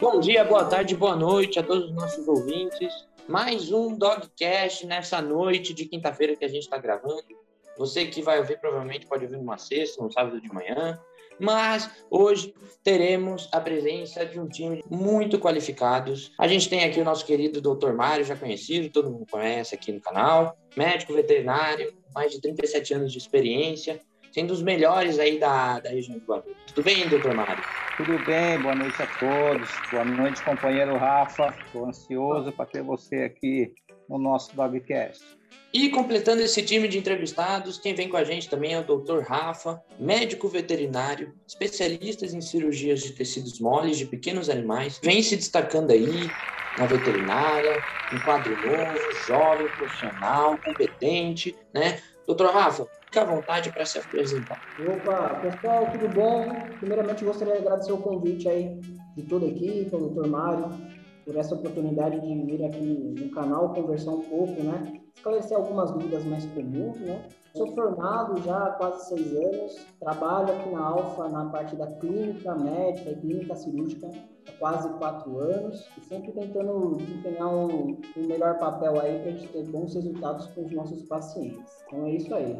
Bom dia, boa tarde, boa noite a todos os nossos ouvintes. Mais um Dogcast nessa noite de quinta-feira que a gente está gravando. Você que vai ouvir provavelmente pode ouvir numa sexta, num sábado de manhã. Mas hoje teremos a presença de um time muito qualificados. A gente tem aqui o nosso querido Dr. Mário, já conhecido, todo mundo conhece aqui no canal, médico veterinário, mais de 37 anos de experiência, sendo os melhores aí da, da região do Guarulhos. Tudo bem, doutor Mário? Tudo bem, boa noite a todos. Boa noite, companheiro Rafa. Estou ansioso para ter você aqui no nosso Dogcast. E completando esse time de entrevistados, quem vem com a gente também é o Dr. Rafa, médico veterinário, especialista em cirurgias de tecidos moles de pequenos animais, vem se destacando aí na veterinária, um quadro novo, jovem, profissional, competente, né? Doutor Rafa, fique à vontade para se apresentar. Opa, pessoal, tudo bom? Primeiramente, gostaria de agradecer o convite aí de toda a equipe, ao doutor Mário, por essa oportunidade de vir aqui no canal conversar um pouco, né? Esclarecer algumas dúvidas mais comuns, né? Sou formado já há quase seis anos, trabalho aqui na Alfa na parte da clínica médica e clínica cirúrgica quase quatro anos e sempre tentando desempenhar um, um melhor papel aí para a gente ter bons resultados com os nossos pacientes. Então é isso aí.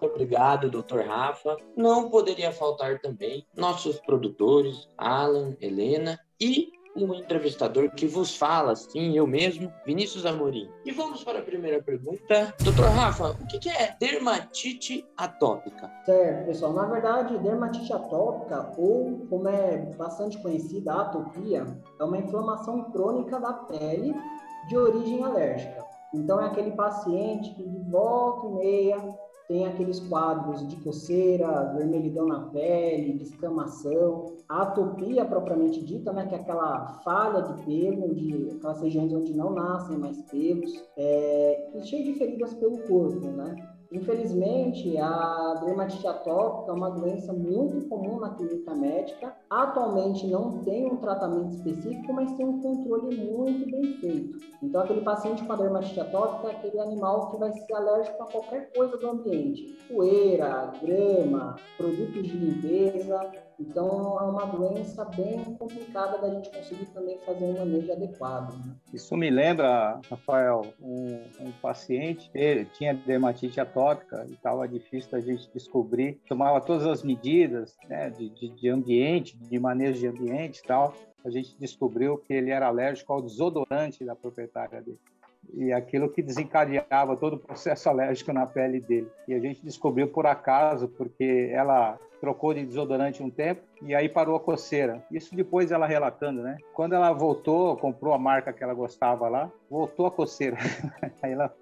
Obrigado, Dr. Rafa. Não poderia faltar também nossos produtores, Alan, Helena e um entrevistador que vos fala, sim, eu mesmo, Vinícius Amorim. E vamos para a primeira pergunta. Doutor Rafa, o que é dermatite atópica? Certo, pessoal. Na verdade, dermatite atópica, ou como é bastante conhecida, a atopia, é uma inflamação crônica da pele de origem alérgica. Então, é aquele paciente que de volta e meia tem aqueles quadros de coceira, vermelhidão na pele, descamação, a atopia propriamente dita, né, que é aquela falha de pelo, de aquelas regiões onde não nascem mais pelos, é, e cheio de feridas pelo corpo, né? Infelizmente, a dermatite atópica é uma doença muito comum na clínica médica. Atualmente não tem um tratamento específico, mas tem um controle muito bem feito. Então, aquele paciente com a dermatite atópica é aquele animal que vai ser alérgico a qualquer coisa do ambiente: poeira, grama, produtos de limpeza. Então, é uma doença bem complicada da gente conseguir também fazer um manejo adequado. Né? Isso me lembra, Rafael, um, um paciente, ele tinha dermatite atópica e estava difícil da gente descobrir. Tomava todas as medidas né, de, de, de ambiente, de manejo de ambiente e tal. A gente descobriu que ele era alérgico ao desodorante da proprietária dele e aquilo que desencadeava todo o processo alérgico na pele dele. E a gente descobriu por acaso, porque ela trocou de desodorante um tempo e aí parou a coceira. Isso depois ela relatando, né? Quando ela voltou, comprou a marca que ela gostava lá, voltou a coceira. aí ela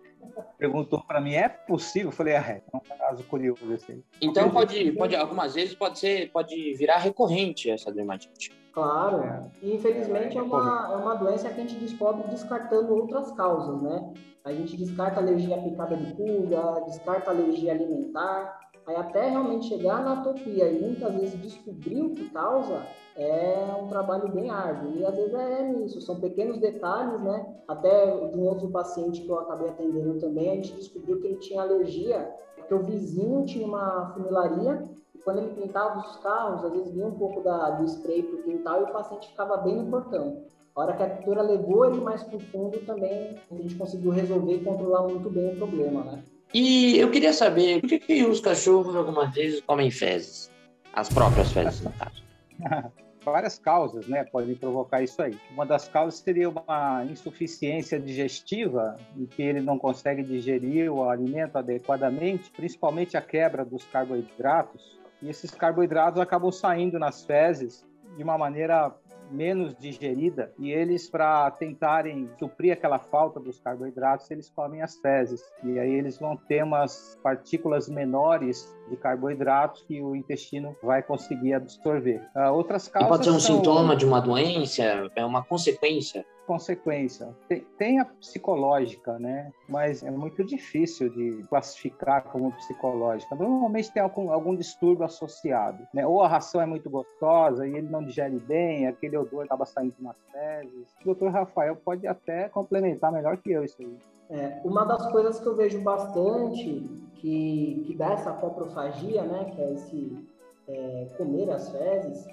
perguntou para mim, é possível? Eu falei, é, é um caso curioso assim. Então pode, pode, algumas vezes pode ser, pode virar recorrente essa dermatite. Claro, é. e infelizmente é uma, é uma doença que a gente descobre descartando outras causas, né? A gente descarta alergia à picada de pulga, descarta alergia alimentar, aí até realmente chegar na atopia e muitas vezes descobrir o que causa é um trabalho bem árduo. E às vezes é nisso, são pequenos detalhes, né? Até de um outro paciente que eu acabei atendendo também, a gente descobriu que ele tinha alergia, porque o vizinho tinha uma funilaria e quando ele pintava os carros, às vezes vinha um pouco da, do spray para quintal e o paciente ficava bem no portão. A hora que a tutora levou ele mais para o fundo também, a gente conseguiu resolver e controlar muito bem o problema, né? E eu queria saber, por que, que os cachorros algumas vezes comem fezes? As próprias fezes, no caso. Várias causas né, podem provocar isso aí. Uma das causas seria uma insuficiência digestiva, em que ele não consegue digerir o alimento adequadamente, principalmente a quebra dos carboidratos. E esses carboidratos acabam saindo nas fezes de uma maneira menos digerida e eles para tentarem suprir aquela falta dos carboidratos eles comem as fezes. E aí eles vão ter umas partículas menores de carboidratos que o intestino vai conseguir absorver. Uh, outras causas e pode ser um são... sintoma de uma doença, é uma consequência consequência. Tem, tem, a psicológica, né? Mas é muito difícil de classificar como psicológica. Normalmente tem algum, algum distúrbio associado, né? Ou a ração é muito gostosa e ele não digere bem, aquele odor acaba saindo nas fezes. O doutor Rafael pode até complementar melhor que eu isso aí. É, uma das coisas que eu vejo bastante que, que dá essa coprofagia, né? Que é esse é, comer as fezes,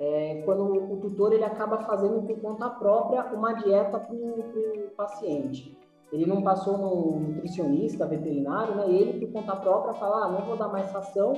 é quando o tutor ele acaba fazendo por conta própria uma dieta para o paciente. Ele não passou no nutricionista veterinário, né? Ele por conta própria fala, ah, não vou dar mais ração,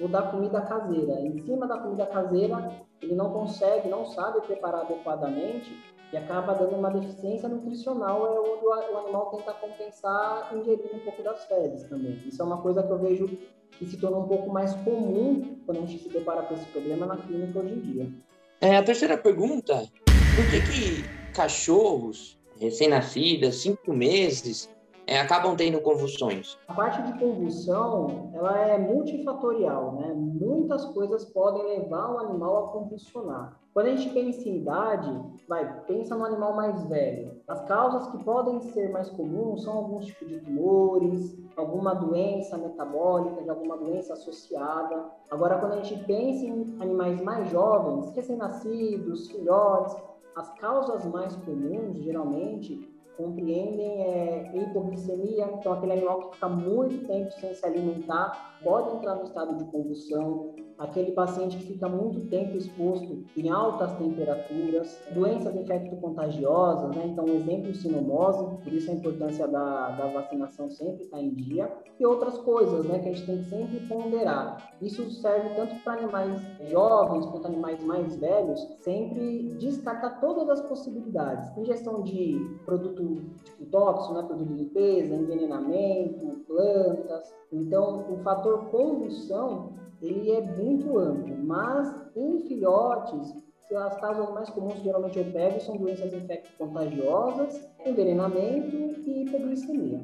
vou dar comida caseira. Em cima da comida caseira, ele não consegue, não sabe preparar adequadamente e acaba dando uma deficiência nutricional, é onde o animal tenta compensar ingerindo um pouco das fezes também. Isso é uma coisa que eu vejo que se torna um pouco mais comum quando a gente se depara com esse problema na clínica hoje em dia. É, a terceira pergunta, por que que cachorros recém-nascidas, cinco meses, é, acabam tendo convulsões? A parte de convulsão, ela é multifatorial, né? Muitas coisas podem levar o animal a convulsionar. Quando a gente pensa em idade, vai, pensa no animal mais velho. As causas que podem ser mais comuns são alguns tipos de tumores, alguma doença metabólica, de alguma doença associada. Agora, quando a gente pensa em animais mais jovens, recém-nascidos, filhotes, as causas mais comuns, geralmente, compreendem é, hipoglicemia, então aquele animal que fica muito tempo sem se alimentar pode entrar no estado de convulsão, aquele paciente que fica muito tempo exposto em altas temperaturas, doenças infecto-contagiosas, né? então, exemplo, sinomose, por isso a importância da, da vacinação sempre está em dia, e outras coisas né, que a gente tem que sempre ponderar. Isso serve tanto para animais jovens quanto animais mais velhos, sempre descartar todas as possibilidades. Ingestão de produto tipo tóxico, né, produto de limpeza, envenenamento, plantas. Então, o fator condução ele é muito amplo, mas em filhotes, as causas mais comuns que geralmente eu pego são doenças infecto-contagiosas, envenenamento e hipoglicemia.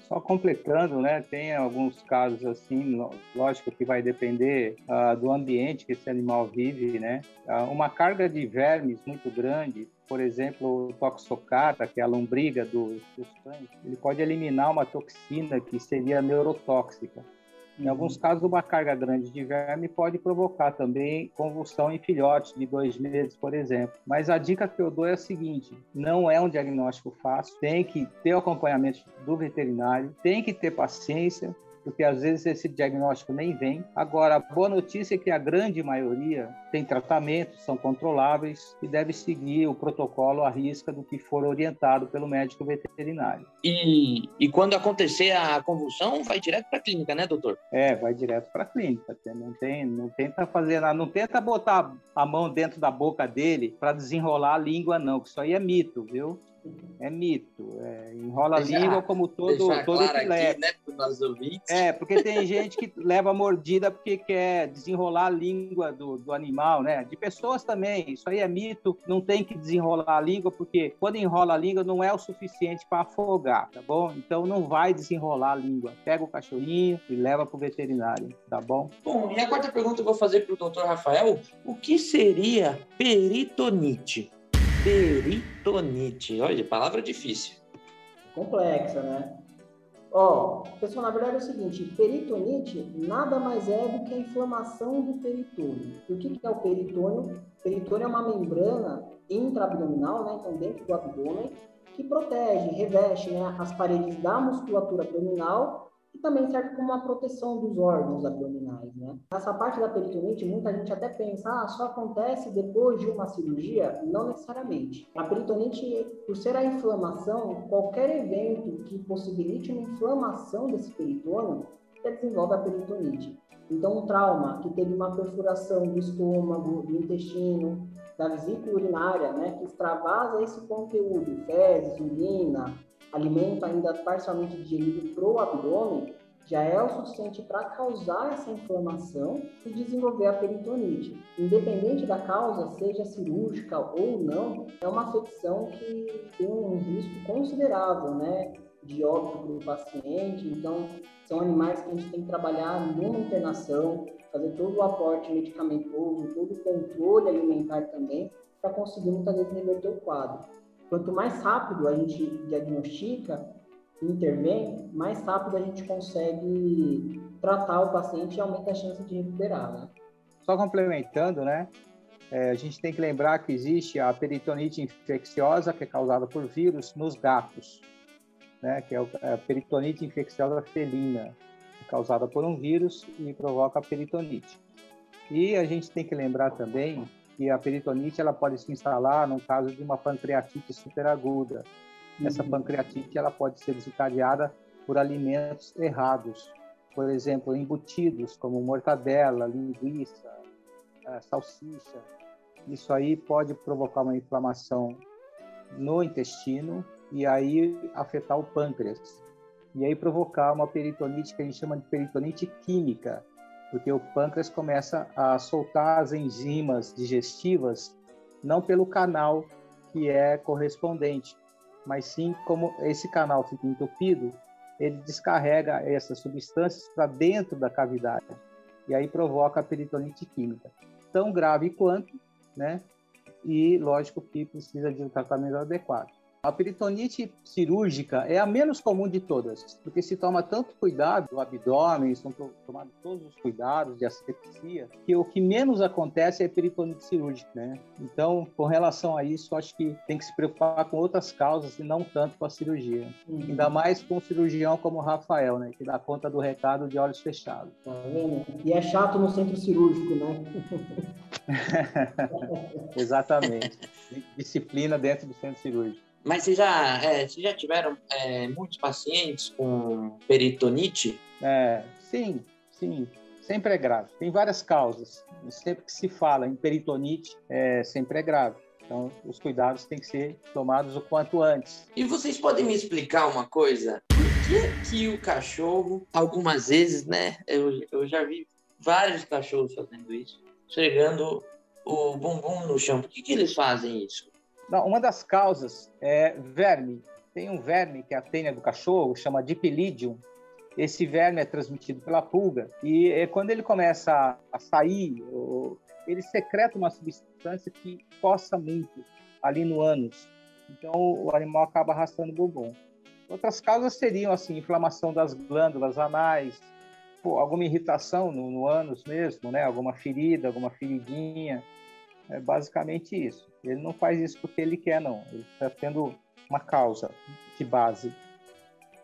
Só completando, né, tem alguns casos assim, lógico que vai depender uh, do ambiente que esse animal vive, né? Uh, uma carga de vermes muito grande, por exemplo, o toxocata, que é a lombriga dos, cães, ele pode eliminar uma toxina que seria neurotóxica. Em alguns casos, uma carga grande de verme pode provocar também convulsão em filhotes de dois meses, por exemplo. Mas a dica que eu dou é a seguinte: não é um diagnóstico fácil, tem que ter o acompanhamento do veterinário, tem que ter paciência, porque às vezes esse diagnóstico nem vem. Agora, a boa notícia é que a grande maioria tem tratamento, são controláveis e deve seguir o protocolo à risca do que for orientado pelo médico veterinário. E, e quando acontecer a convulsão, vai direto para a clínica, né, doutor? É, vai direto para a clínica. Não tem, não tenta fazer nada, não tenta botar a mão dentro da boca dele para desenrolar a língua, não, que isso aí é mito, viu? É mito. É, enrola deixar, a língua como todo, todo claro aqui, né, nossos ouvintes. É, porque tem gente que leva mordida porque quer desenrolar a língua do, do animal, né? De pessoas também. Isso aí é mito. Não tem que desenrolar a língua, porque quando enrola a língua não é o suficiente para afogar, tá bom? Então não vai desenrolar a língua. Pega o cachorrinho e leva para o veterinário, tá bom? Bom, e a quarta pergunta eu vou fazer para o doutor Rafael. O que seria peritonite? Peritonite. Olha, palavra difícil. Complexa, né? Ó, pessoal, na verdade é o seguinte, peritonite nada mais é do que a inflamação do peritônio. E o que, é o peritônio? Peritônio é uma membrana intraabdominal, né, então dentro do abdômen, que protege, reveste né, as paredes da musculatura abdominal e também serve como uma proteção dos órgãos abdominais, né? Essa parte da peritonite, muita gente até pensa, ah, só acontece depois de uma cirurgia? Não necessariamente. A peritonite, por ser a inflamação, qualquer evento que possibilite uma inflamação desse peritônio, desenvolve a peritonite. Então, um trauma que teve uma perfuração do estômago, do intestino, da vesícula urinária, né, que extravasa esse conteúdo, fezes, urina, alimento ainda parcialmente digerido para o abdômen, já é o suficiente para causar essa inflamação e desenvolver a peritonite. Independente da causa, seja cirúrgica ou não, é uma afecção que tem um risco considerável, né? De óbito para o paciente. Então, são animais que a gente tem que trabalhar numa internação, fazer todo o aporte medicamentoso, todo o controle alimentar também, para conseguir muitas vezes reverter o quadro. Quanto mais rápido a gente diagnostica intervém, mais rápido a gente consegue tratar o paciente e aumenta a chance de recuperar, né? Só complementando, né? É, a gente tem que lembrar que existe a peritonite infecciosa, que é causada por vírus, nos gatos, né? Que é, é a peritonite infecciosa felina, causada por um vírus e provoca a peritonite. E a gente tem que lembrar também que a peritonite ela pode se instalar no caso de uma pancreatite superaguda. Essa uhum. pancreatite ela pode ser desencadeada por alimentos errados, por exemplo, embutidos como mortadela, linguiça, eh, salsicha. Isso aí pode provocar uma inflamação no intestino e aí afetar o pâncreas. E aí provocar uma peritonite que a gente chama de peritonite química, porque o pâncreas começa a soltar as enzimas digestivas não pelo canal que é correspondente, mas sim como esse canal fica entupido, ele descarrega essas substâncias para dentro da cavidade e aí provoca a peritonite química, tão grave quanto, né? E lógico que precisa de um tratamento adequado. A peritonite cirúrgica é a menos comum de todas, porque se toma tanto cuidado do abdômen, são tomados todos os cuidados de asepsia, que o que menos acontece é a peritonite cirúrgica, né? Então, com relação a isso, acho que tem que se preocupar com outras causas e não tanto com a cirurgia. Uhum. Ainda mais com um cirurgião como o Rafael, né? Que dá conta do recado de olhos fechados. Tá vendo? E é chato no centro cirúrgico, né? Exatamente. Disciplina dentro do centro cirúrgico. Mas vocês já, é, vocês já tiveram é, muitos pacientes com peritonite? É, sim, sim. Sempre é grave. Tem várias causas. Sempre que se fala em peritonite, é, sempre é grave. Então, os cuidados têm que ser tomados o quanto antes. E vocês podem me explicar uma coisa? Por que, que o cachorro, algumas vezes, né? Eu, eu já vi vários cachorros fazendo isso, chegando o bumbum no chão. Por que, que eles fazem isso? Não, uma das causas é verme. Tem um verme que é a tênia do cachorro, chama Dipilidium. Esse verme é transmitido pela pulga e é, quando ele começa a sair, ele secreta uma substância que coça muito ali no ânus. Então o animal acaba arrastando o bumbum. Outras causas seriam assim, inflamação das glândulas anais, pô, alguma irritação no, no ânus mesmo, né? Alguma ferida, alguma feridinha. É basicamente isso. Ele não faz isso porque ele quer, não. Ele está tendo uma causa de base.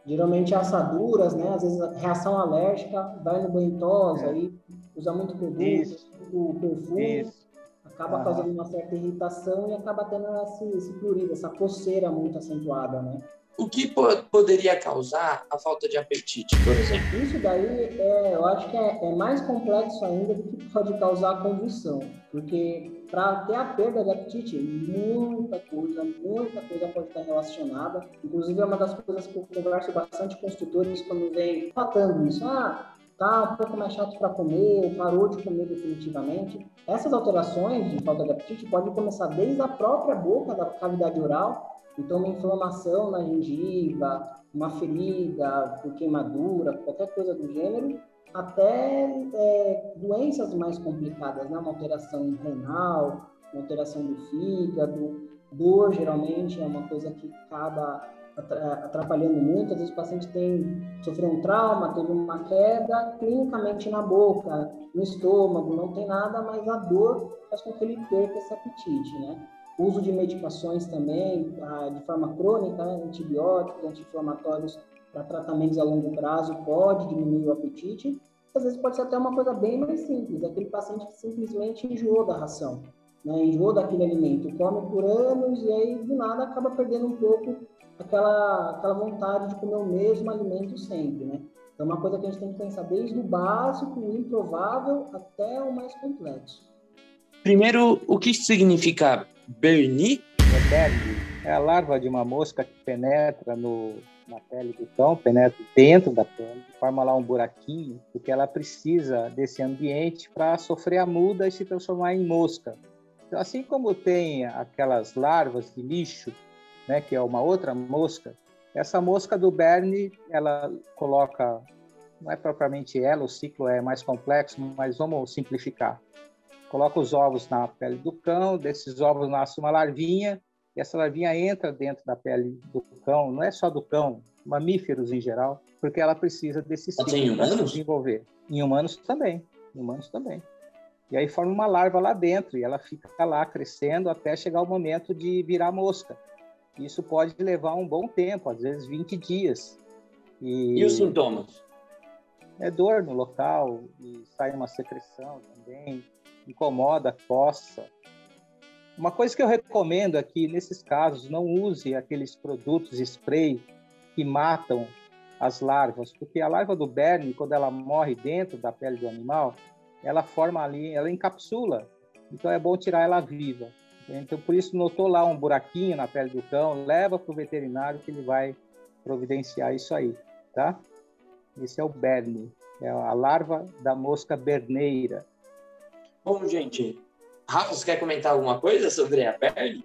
Geralmente assaduras, né? Às vezes reação alérgica, vai no banho tosa, é. aí usa muito produto, isso. muito perfume, isso. acaba ah. causando uma certa irritação e acaba tendo esse, esse prurido, essa coceira muito acentuada, né? O que poderia causar a falta de apetite, por exemplo? Isso daí, é, eu acho que é, é mais complexo ainda do que pode causar a convulsão, porque para ter a perda de apetite, muita coisa, muita coisa pode estar relacionada. Inclusive, é uma das coisas que eu converso bastante com os tutores quando vem tratando isso. Ah, tá um pouco mais chato para comer, parou de comer definitivamente. Essas alterações de falta de apetite podem começar desde a própria boca, da cavidade oral, então, uma inflamação na gengiva, uma ferida por queimadura, qualquer coisa do gênero, até é, doenças mais complicadas, né? uma alteração renal, uma alteração do fígado, dor geralmente é uma coisa que acaba atrapalhando muito. Às vezes o paciente tem sofreu um trauma, teve uma queda clinicamente na boca, no estômago, não tem nada, mas a dor faz com que ele perca esse apetite, né? uso de medicações também, ah, de forma crônica, né? antibióticos, anti-inflamatórios para tratamentos a longo prazo, pode diminuir o apetite. Às vezes pode ser até uma coisa bem mais simples, aquele paciente que simplesmente enjoou da ração, né? enjoou daquele alimento, come por anos e aí do nada acaba perdendo um pouco aquela, aquela vontade de comer o mesmo alimento sempre, né? Então, é uma coisa que a gente tem que pensar desde o básico, o improvável, até o mais complexo. Primeiro, o que significa Berni? É berni. É a larva de uma mosca que penetra no, na pele do cão, penetra dentro da pele, forma lá um buraquinho, porque ela precisa desse ambiente para sofrer a muda e se transformar em mosca. Então, assim como tem aquelas larvas de lixo, né, que é uma outra mosca, essa mosca do Berne, ela coloca, não é propriamente ela, o ciclo é mais complexo, mas vamos simplificar coloca os ovos na pele do cão, desses ovos nasce uma larvinha, e essa larvinha entra dentro da pele do cão, não é só do cão, mamíferos em geral, porque ela precisa desse ciclo para se desenvolver. Em humanos também, em humanos também. E aí forma uma larva lá dentro e ela fica lá crescendo até chegar o momento de virar mosca. Isso pode levar um bom tempo, às vezes 20 dias. E, e os sintomas? É dor no local, sai uma secreção também, incomoda, coça, Uma coisa que eu recomendo aqui, nesses casos, não use aqueles produtos spray que matam as larvas, porque a larva do berne, quando ela morre dentro da pele do animal, ela forma ali, ela encapsula. Então é bom tirar ela viva. Então por isso notou lá um buraquinho na pele do cão, leva para o veterinário que ele vai providenciar isso aí, tá? Esse é o berne, é a larva da mosca berneira. Bom, gente, Rafa, você quer comentar alguma coisa sobre a pele?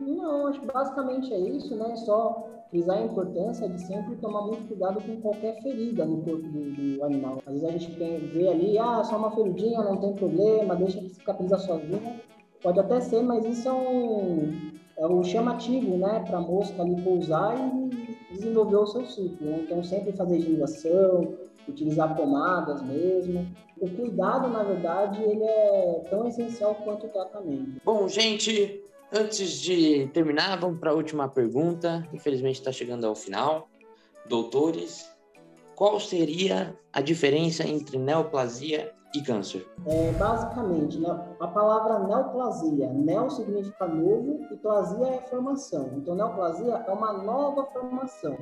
Não, acho que basicamente é isso, né? Só frisar a importância de sempre tomar muito cuidado com qualquer ferida no corpo do, do animal. Às vezes a gente vê ali, ah, só uma feridinha, não tem problema, deixa que cicatriza sozinha. Pode até ser, mas isso é um, é um chamativo, né, para a mosca ali pousar e desenvolver o seu ciclo. Né? Então, sempre fazer higienização, utilizar pomadas mesmo. O cuidado, na verdade, ele é tão essencial quanto o tratamento. Bom, gente, Antes de terminar, vamos para a última pergunta. Infelizmente está chegando ao final. Doutores, qual seria a diferença entre neoplasia e câncer? É, basicamente, né, a palavra neoplasia, neo significa novo e plasia é formação. Então, neoplasia é uma nova formação.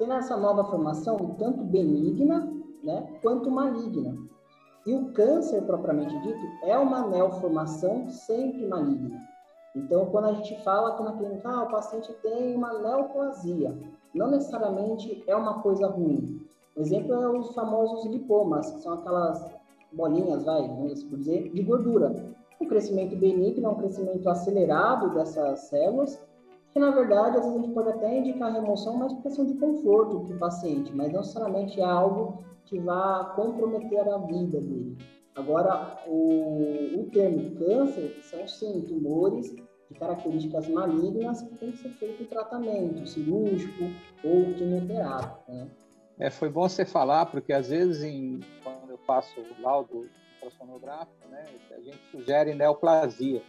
Sendo essa nova formação tanto benigna né, quanto maligna. E o câncer, propriamente dito, é uma neoformação sempre maligna. Então, quando a gente fala aqui na clínica, ah, o paciente tem uma neoplasia, não necessariamente é uma coisa ruim. O exemplo é os famosos lipomas, que são aquelas bolinhas, vai, vamos dizer, de gordura. Um crescimento benigno, um crescimento acelerado dessas células, que na verdade, às vezes a gente pode até indicar remoção, mas por questão de conforto para o paciente, mas não necessariamente é algo que vá comprometer a vida dele. Agora, o, o termo câncer são sim tumores de características malignas que tem que ser feito tratamento cirúrgico ou quimioterápico. Né? É, foi bom você falar, porque às vezes em, quando eu faço o laudo ultrassonográfico, né, a gente sugere neoplasia.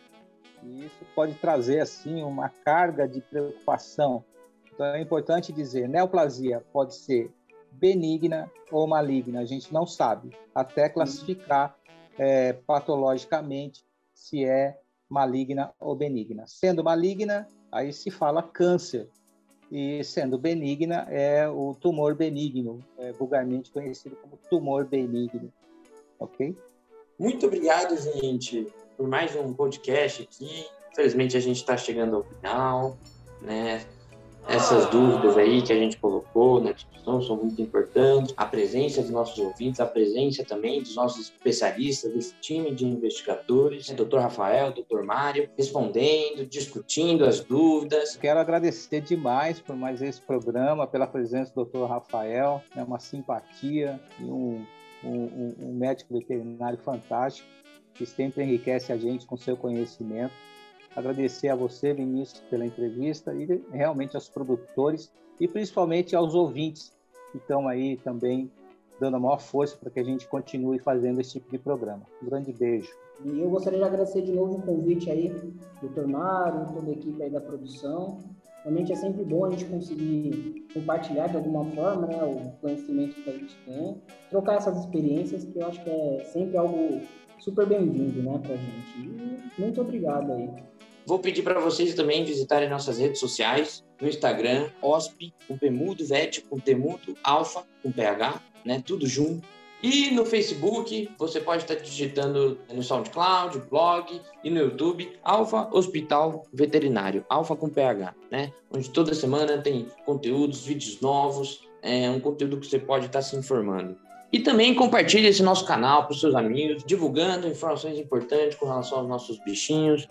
E isso pode trazer assim uma carga de preocupação. Então é importante dizer, neoplasia pode ser benigna ou maligna, a gente não sabe, até classificar é, patologicamente se é maligna ou benigna. Sendo maligna, aí se fala câncer, e sendo benigna é o tumor benigno, é vulgarmente conhecido como tumor benigno, ok? Muito obrigado, gente, por mais um podcast aqui. Infelizmente a gente está chegando ao final, né? Essas dúvidas aí que a gente colocou na discussão são muito importantes. A presença dos nossos ouvintes, a presença também dos nossos especialistas, desse time de investigadores, o Dr. Rafael, Dr. Mário, respondendo, discutindo as dúvidas. Quero agradecer demais por mais esse programa, pela presença do Dr. Rafael, é uma simpatia e um, um, um médico veterinário fantástico que sempre enriquece a gente com seu conhecimento. Agradecer a você, Vinícius, pela entrevista e realmente aos produtores e principalmente aos ouvintes que estão aí também dando a maior força para que a gente continue fazendo esse tipo de programa. Um grande beijo. E eu gostaria de agradecer de novo o convite aí, doutor Mário, toda a equipe aí da produção. Realmente é sempre bom a gente conseguir compartilhar de alguma forma né, o conhecimento que a gente tem, trocar essas experiências, que eu acho que é sempre algo super bem-vindo né, para a gente. E muito obrigado aí. Vou pedir para vocês também visitarem nossas redes sociais, no Instagram, OSP, com Pemudo, VET, com Temudo, Alfa, com PH, né? Tudo junto. E no Facebook, você pode estar digitando no SoundCloud, blog e no YouTube, Alfa Hospital Veterinário, Alfa com PH, né? Onde toda semana tem conteúdos, vídeos novos, é um conteúdo que você pode estar se informando. E também compartilhe esse nosso canal para os seus amigos, divulgando informações importantes com relação aos nossos bichinhos,